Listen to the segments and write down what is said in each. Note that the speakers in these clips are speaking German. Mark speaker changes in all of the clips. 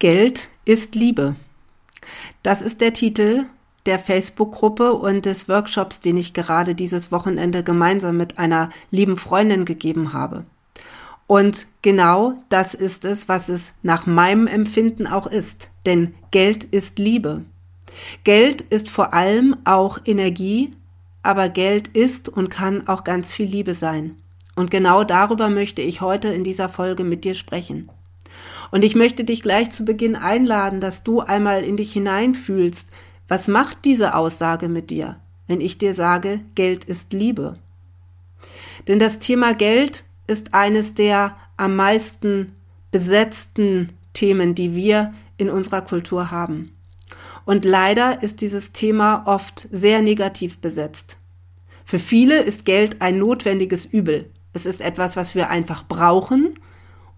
Speaker 1: Geld ist Liebe. Das ist der Titel der Facebook-Gruppe und des Workshops, den ich gerade dieses Wochenende gemeinsam mit einer lieben Freundin gegeben habe. Und genau das ist es, was es nach meinem Empfinden auch ist. Denn Geld ist Liebe. Geld ist vor allem auch Energie, aber Geld ist und kann auch ganz viel Liebe sein. Und genau darüber möchte ich heute in dieser Folge mit dir sprechen. Und ich möchte dich gleich zu Beginn einladen, dass du einmal in dich hineinfühlst, was macht diese Aussage mit dir, wenn ich dir sage, Geld ist Liebe? Denn das Thema Geld ist eines der am meisten besetzten Themen, die wir in unserer Kultur haben. Und leider ist dieses Thema oft sehr negativ besetzt. Für viele ist Geld ein notwendiges Übel. Es ist etwas, was wir einfach brauchen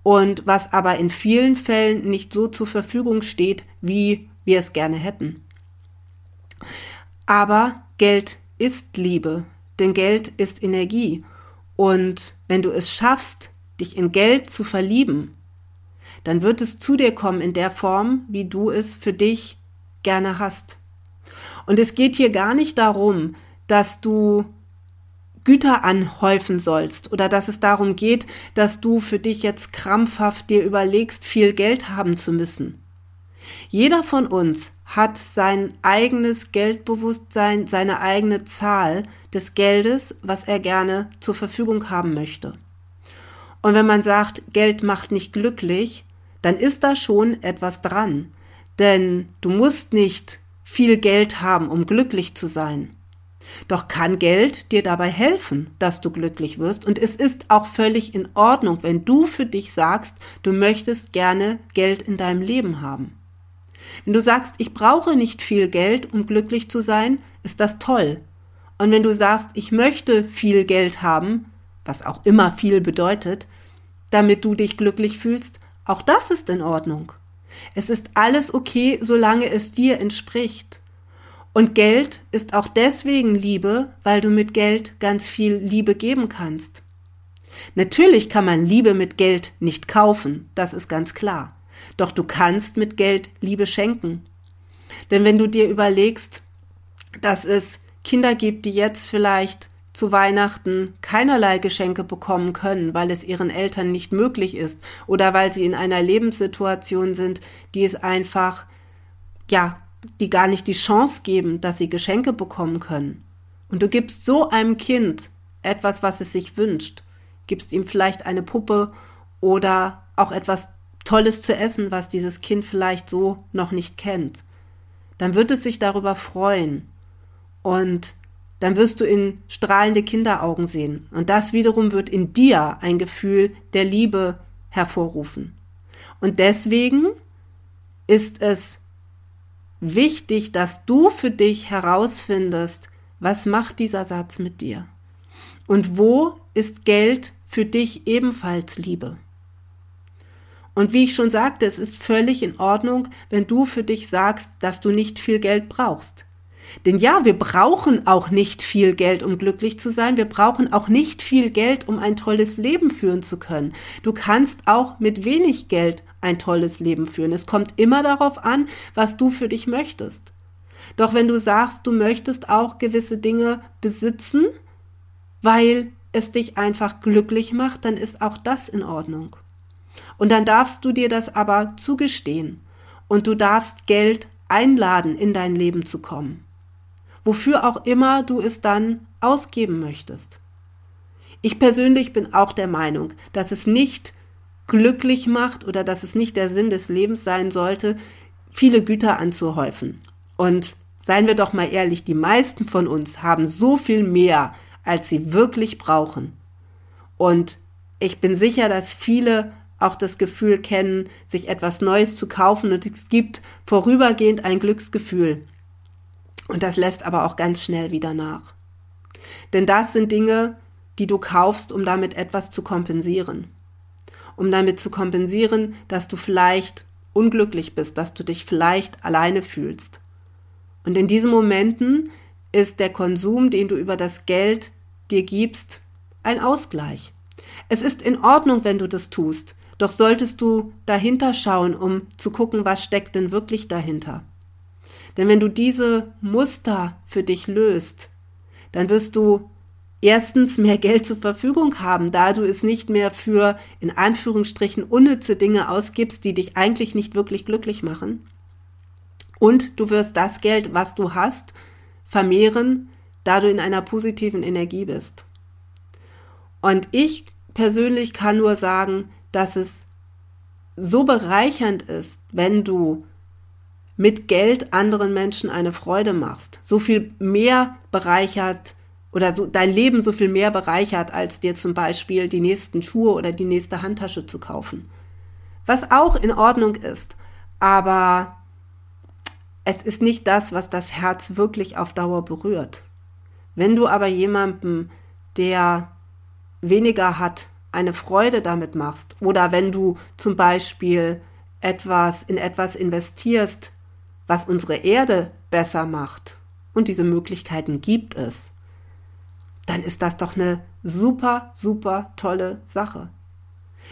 Speaker 1: und was aber in vielen Fällen nicht so zur Verfügung steht, wie wir es gerne hätten. Aber Geld ist Liebe, denn Geld ist Energie. Und wenn du es schaffst, dich in Geld zu verlieben, dann wird es zu dir kommen in der Form, wie du es für dich gerne hast. Und es geht hier gar nicht darum, dass du Güter anhäufen sollst oder dass es darum geht, dass du für dich jetzt krampfhaft dir überlegst, viel Geld haben zu müssen. Jeder von uns hat sein eigenes Geldbewusstsein, seine eigene Zahl des Geldes, was er gerne zur Verfügung haben möchte. Und wenn man sagt, Geld macht nicht glücklich, dann ist da schon etwas dran. Denn du musst nicht viel Geld haben, um glücklich zu sein. Doch kann Geld dir dabei helfen, dass du glücklich wirst. Und es ist auch völlig in Ordnung, wenn du für dich sagst, du möchtest gerne Geld in deinem Leben haben. Wenn du sagst, ich brauche nicht viel Geld, um glücklich zu sein, ist das toll. Und wenn du sagst, ich möchte viel Geld haben, was auch immer viel bedeutet, damit du dich glücklich fühlst, auch das ist in Ordnung. Es ist alles okay, solange es dir entspricht. Und Geld ist auch deswegen Liebe, weil du mit Geld ganz viel Liebe geben kannst. Natürlich kann man Liebe mit Geld nicht kaufen, das ist ganz klar. Doch du kannst mit Geld Liebe schenken. Denn wenn du dir überlegst, dass es Kinder gibt, die jetzt vielleicht zu Weihnachten keinerlei Geschenke bekommen können, weil es ihren Eltern nicht möglich ist oder weil sie in einer Lebenssituation sind, die es einfach ja die gar nicht die Chance geben, dass sie Geschenke bekommen können. Und du gibst so einem Kind etwas, was es sich wünscht, gibst ihm vielleicht eine Puppe oder auch etwas Tolles zu essen, was dieses Kind vielleicht so noch nicht kennt, dann wird es sich darüber freuen. Und dann wirst du in strahlende Kinderaugen sehen. Und das wiederum wird in dir ein Gefühl der Liebe hervorrufen. Und deswegen ist es wichtig, dass du für dich herausfindest, was macht dieser Satz mit dir? Und wo ist Geld für dich ebenfalls Liebe? Und wie ich schon sagte, es ist völlig in Ordnung, wenn du für dich sagst, dass du nicht viel Geld brauchst. Denn ja, wir brauchen auch nicht viel Geld, um glücklich zu sein. Wir brauchen auch nicht viel Geld, um ein tolles Leben führen zu können. Du kannst auch mit wenig Geld ein tolles Leben führen. Es kommt immer darauf an, was du für dich möchtest. Doch wenn du sagst, du möchtest auch gewisse Dinge besitzen, weil es dich einfach glücklich macht, dann ist auch das in Ordnung. Und dann darfst du dir das aber zugestehen und du darfst Geld einladen, in dein Leben zu kommen wofür auch immer du es dann ausgeben möchtest. Ich persönlich bin auch der Meinung, dass es nicht glücklich macht oder dass es nicht der Sinn des Lebens sein sollte, viele Güter anzuhäufen. Und seien wir doch mal ehrlich, die meisten von uns haben so viel mehr, als sie wirklich brauchen. Und ich bin sicher, dass viele auch das Gefühl kennen, sich etwas Neues zu kaufen und es gibt vorübergehend ein Glücksgefühl. Und das lässt aber auch ganz schnell wieder nach. Denn das sind Dinge, die du kaufst, um damit etwas zu kompensieren. Um damit zu kompensieren, dass du vielleicht unglücklich bist, dass du dich vielleicht alleine fühlst. Und in diesen Momenten ist der Konsum, den du über das Geld dir gibst, ein Ausgleich. Es ist in Ordnung, wenn du das tust, Doch solltest du dahinter schauen, um zu gucken, was steckt denn wirklich dahinter. Denn wenn du diese Muster für dich löst, dann wirst du erstens mehr Geld zur Verfügung haben, da du es nicht mehr für in Anführungsstrichen unnütze Dinge ausgibst, die dich eigentlich nicht wirklich glücklich machen. Und du wirst das Geld, was du hast, vermehren, da du in einer positiven Energie bist. Und ich persönlich kann nur sagen, dass es so bereichernd ist, wenn du mit Geld anderen Menschen eine Freude machst. So viel mehr bereichert oder so, dein Leben so viel mehr bereichert, als dir zum Beispiel die nächsten Schuhe oder die nächste Handtasche zu kaufen. Was auch in Ordnung ist, aber es ist nicht das, was das Herz wirklich auf Dauer berührt. Wenn du aber jemandem, der weniger hat, eine Freude damit machst, oder wenn du zum Beispiel etwas in etwas investierst, was unsere Erde besser macht, und diese Möglichkeiten gibt es, dann ist das doch eine super, super tolle Sache.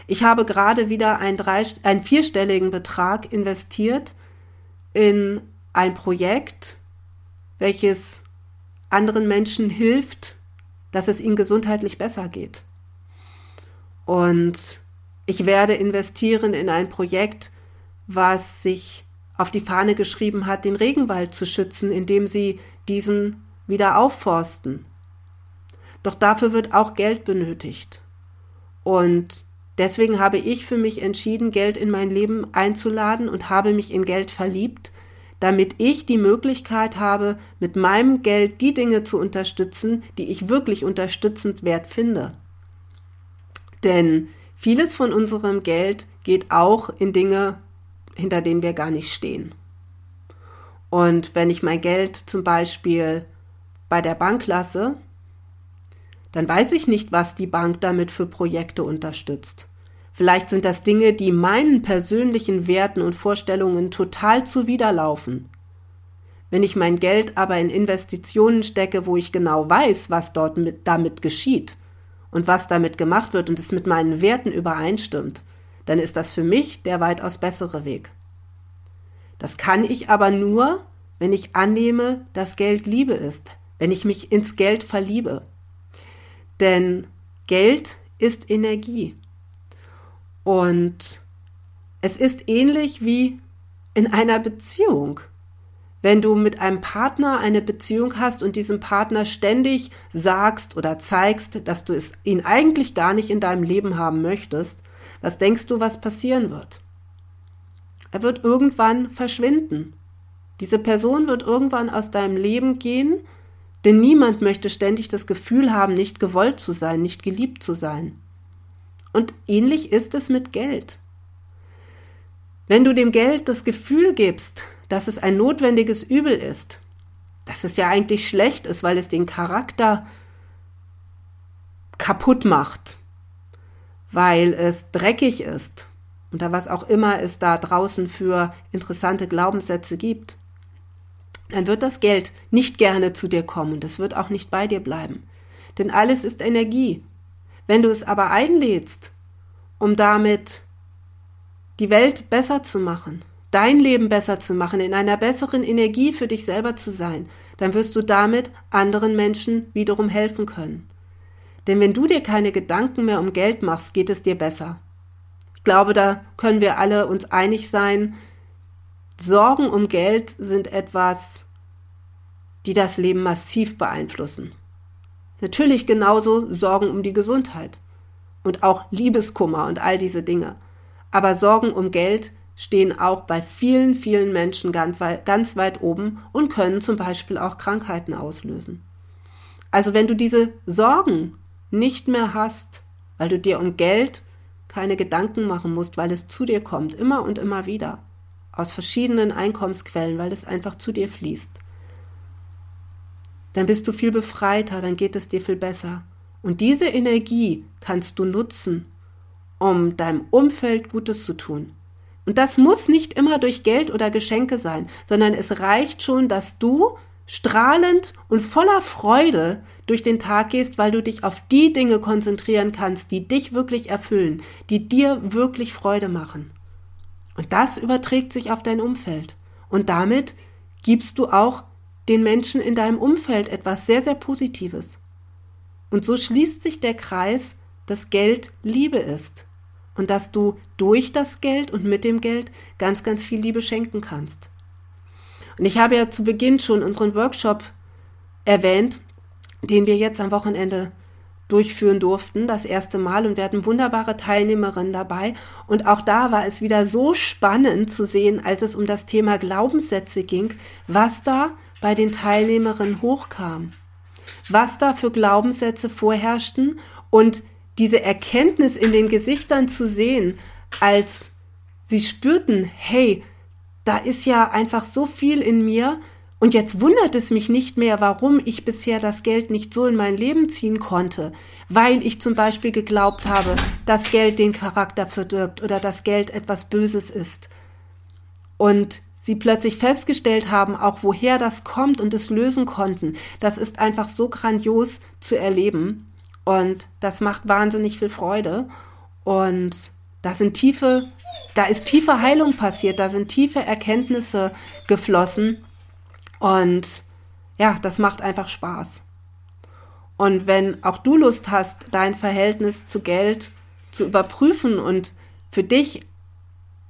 Speaker 1: Ich habe gerade wieder einen, drei, einen vierstelligen Betrag investiert in ein Projekt, welches anderen Menschen hilft, dass es ihnen gesundheitlich besser geht. Und ich werde investieren in ein Projekt, was sich auf die Fahne geschrieben hat, den Regenwald zu schützen, indem sie diesen wieder aufforsten. Doch dafür wird auch Geld benötigt. Und deswegen habe ich für mich entschieden, Geld in mein Leben einzuladen und habe mich in Geld verliebt, damit ich die Möglichkeit habe, mit meinem Geld die Dinge zu unterstützen, die ich wirklich unterstützenswert finde. Denn vieles von unserem Geld geht auch in Dinge, hinter denen wir gar nicht stehen. Und wenn ich mein Geld zum Beispiel bei der Bank lasse, dann weiß ich nicht, was die Bank damit für Projekte unterstützt. Vielleicht sind das Dinge, die meinen persönlichen Werten und Vorstellungen total zuwiderlaufen. Wenn ich mein Geld aber in Investitionen stecke, wo ich genau weiß, was dort mit, damit geschieht und was damit gemacht wird und es mit meinen Werten übereinstimmt, dann ist das für mich der weitaus bessere Weg. Das kann ich aber nur, wenn ich annehme, dass Geld Liebe ist, wenn ich mich ins Geld verliebe. Denn Geld ist Energie. Und es ist ähnlich wie in einer Beziehung. Wenn du mit einem Partner eine Beziehung hast und diesem Partner ständig sagst oder zeigst, dass du es ihn eigentlich gar nicht in deinem Leben haben möchtest, was denkst du, was passieren wird? Er wird irgendwann verschwinden. Diese Person wird irgendwann aus deinem Leben gehen, denn niemand möchte ständig das Gefühl haben, nicht gewollt zu sein, nicht geliebt zu sein. Und ähnlich ist es mit Geld. Wenn du dem Geld das Gefühl gibst, dass es ein notwendiges Übel ist, dass es ja eigentlich schlecht ist, weil es den Charakter kaputt macht, weil es dreckig ist oder was auch immer es da draußen für interessante Glaubenssätze gibt, dann wird das Geld nicht gerne zu dir kommen und es wird auch nicht bei dir bleiben. Denn alles ist Energie wenn du es aber einlädst, um damit die Welt besser zu machen, dein Leben besser zu machen, in einer besseren Energie für dich selber zu sein, dann wirst du damit anderen Menschen wiederum helfen können. Denn wenn du dir keine Gedanken mehr um Geld machst, geht es dir besser. Ich glaube, da können wir alle uns einig sein. Sorgen um Geld sind etwas, die das Leben massiv beeinflussen. Natürlich genauso Sorgen um die Gesundheit und auch Liebeskummer und all diese Dinge. Aber Sorgen um Geld stehen auch bei vielen, vielen Menschen ganz weit, oben und können zum Beispiel auch Krankheiten auslösen. Also wenn du diese Sorgen nicht mehr hast, weil du dir um Geld keine Gedanken machen musst, weil es zu dir kommt, immer und immer wieder, aus verschiedenen Einkommensquellen, weil es einfach zu dir fließt, dann bist du viel befreiter, dann geht es dir viel besser. Und diese Energie kannst du nutzen, um deinem Umfeld Gutes zu tun. Und das muss nicht immer durch Geld oder Geschenke sein, sondern es reicht schon, dass du strahlend und voller Freude durch den Tag gehst, weil du dich auf die Dinge konzentrieren kannst, die dich wirklich erfüllen, die dir wirklich Freude machen. Und das überträgt sich auf dein Umfeld. Und damit gibst du auch den Menschen in deinem Umfeld etwas sehr, sehr Positives. Und so schließt sich der Kreis, dass Geld Liebe ist und dass du durch das Geld und mit dem Geld ganz, ganz viel Liebe schenken kannst. Und ich habe ja zu Beginn schon unseren Workshop erwähnt, den wir jetzt am Wochenende durchführen durften, das erste Mal. Und wir hatten wunderbare Teilnehmerinnen dabei. Und auch da war es wieder so spannend zu sehen, als es um das Thema Glaubenssätze ging, was da bei den Teilnehmerinnen hochkam, was da für Glaubenssätze vorherrschten. Und diese Erkenntnis in den Gesichtern zu sehen, als sie spürten, hey, da ist ja einfach so viel in mir, und jetzt wundert es mich nicht mehr, warum ich bisher das Geld nicht so in mein Leben ziehen konnte, weil ich zum Beispiel geglaubt habe, dass Geld den Charakter verdirbt oder dass Geld etwas Böses ist. Und sie plötzlich festgestellt haben, auch woher das kommt und es lösen konnten. Das ist einfach so grandios zu erleben. Und das macht wahnsinnig viel Freude. Und da sind tiefe, da ist tiefe Heilung passiert, da sind tiefe Erkenntnisse geflossen. Und ja, das macht einfach Spaß. Und wenn auch du Lust hast, dein Verhältnis zu Geld zu überprüfen und für dich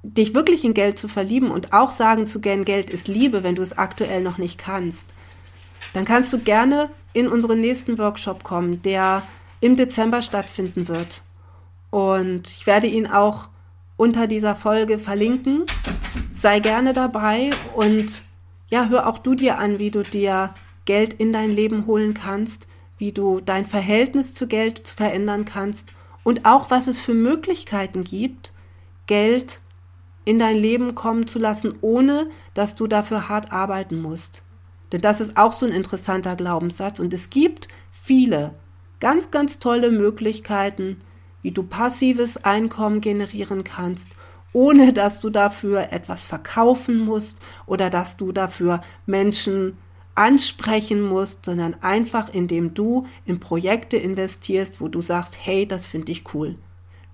Speaker 1: dich wirklich in Geld zu verlieben und auch sagen zu gern, Geld ist Liebe, wenn du es aktuell noch nicht kannst, dann kannst du gerne in unseren nächsten Workshop kommen, der im Dezember stattfinden wird. Und ich werde ihn auch unter dieser Folge verlinken. Sei gerne dabei und ja, hör auch du dir an, wie du dir Geld in dein Leben holen kannst, wie du dein Verhältnis zu Geld verändern kannst und auch was es für Möglichkeiten gibt, Geld in dein Leben kommen zu lassen, ohne dass du dafür hart arbeiten musst. Denn das ist auch so ein interessanter Glaubenssatz und es gibt viele ganz, ganz tolle Möglichkeiten, wie du passives Einkommen generieren kannst ohne dass du dafür etwas verkaufen musst oder dass du dafür Menschen ansprechen musst, sondern einfach indem du in Projekte investierst, wo du sagst, hey, das finde ich cool.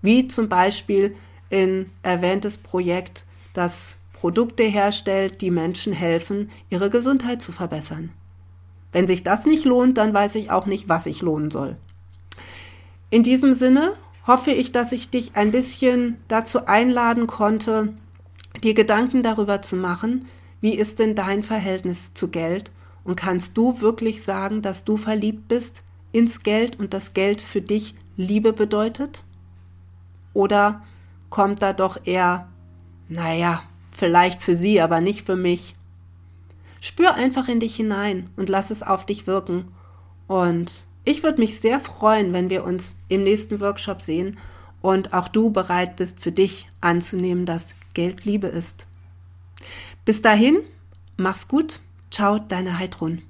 Speaker 1: Wie zum Beispiel in erwähntes Projekt, das Produkte herstellt, die Menschen helfen, ihre Gesundheit zu verbessern. Wenn sich das nicht lohnt, dann weiß ich auch nicht, was ich lohnen soll. In diesem Sinne hoffe ich, dass ich dich ein bisschen dazu einladen konnte, dir Gedanken darüber zu machen, wie ist denn dein Verhältnis zu Geld und kannst du wirklich sagen, dass du verliebt bist ins Geld und das Geld für dich Liebe bedeutet? Oder kommt da doch eher, naja, vielleicht für sie, aber nicht für mich? Spür einfach in dich hinein und lass es auf dich wirken. Und ich würde mich sehr freuen, wenn wir uns im nächsten Workshop sehen und auch du bereit bist, für dich anzunehmen, dass Geld Liebe ist. Bis dahin, mach's gut. Ciao, deine Heidrun.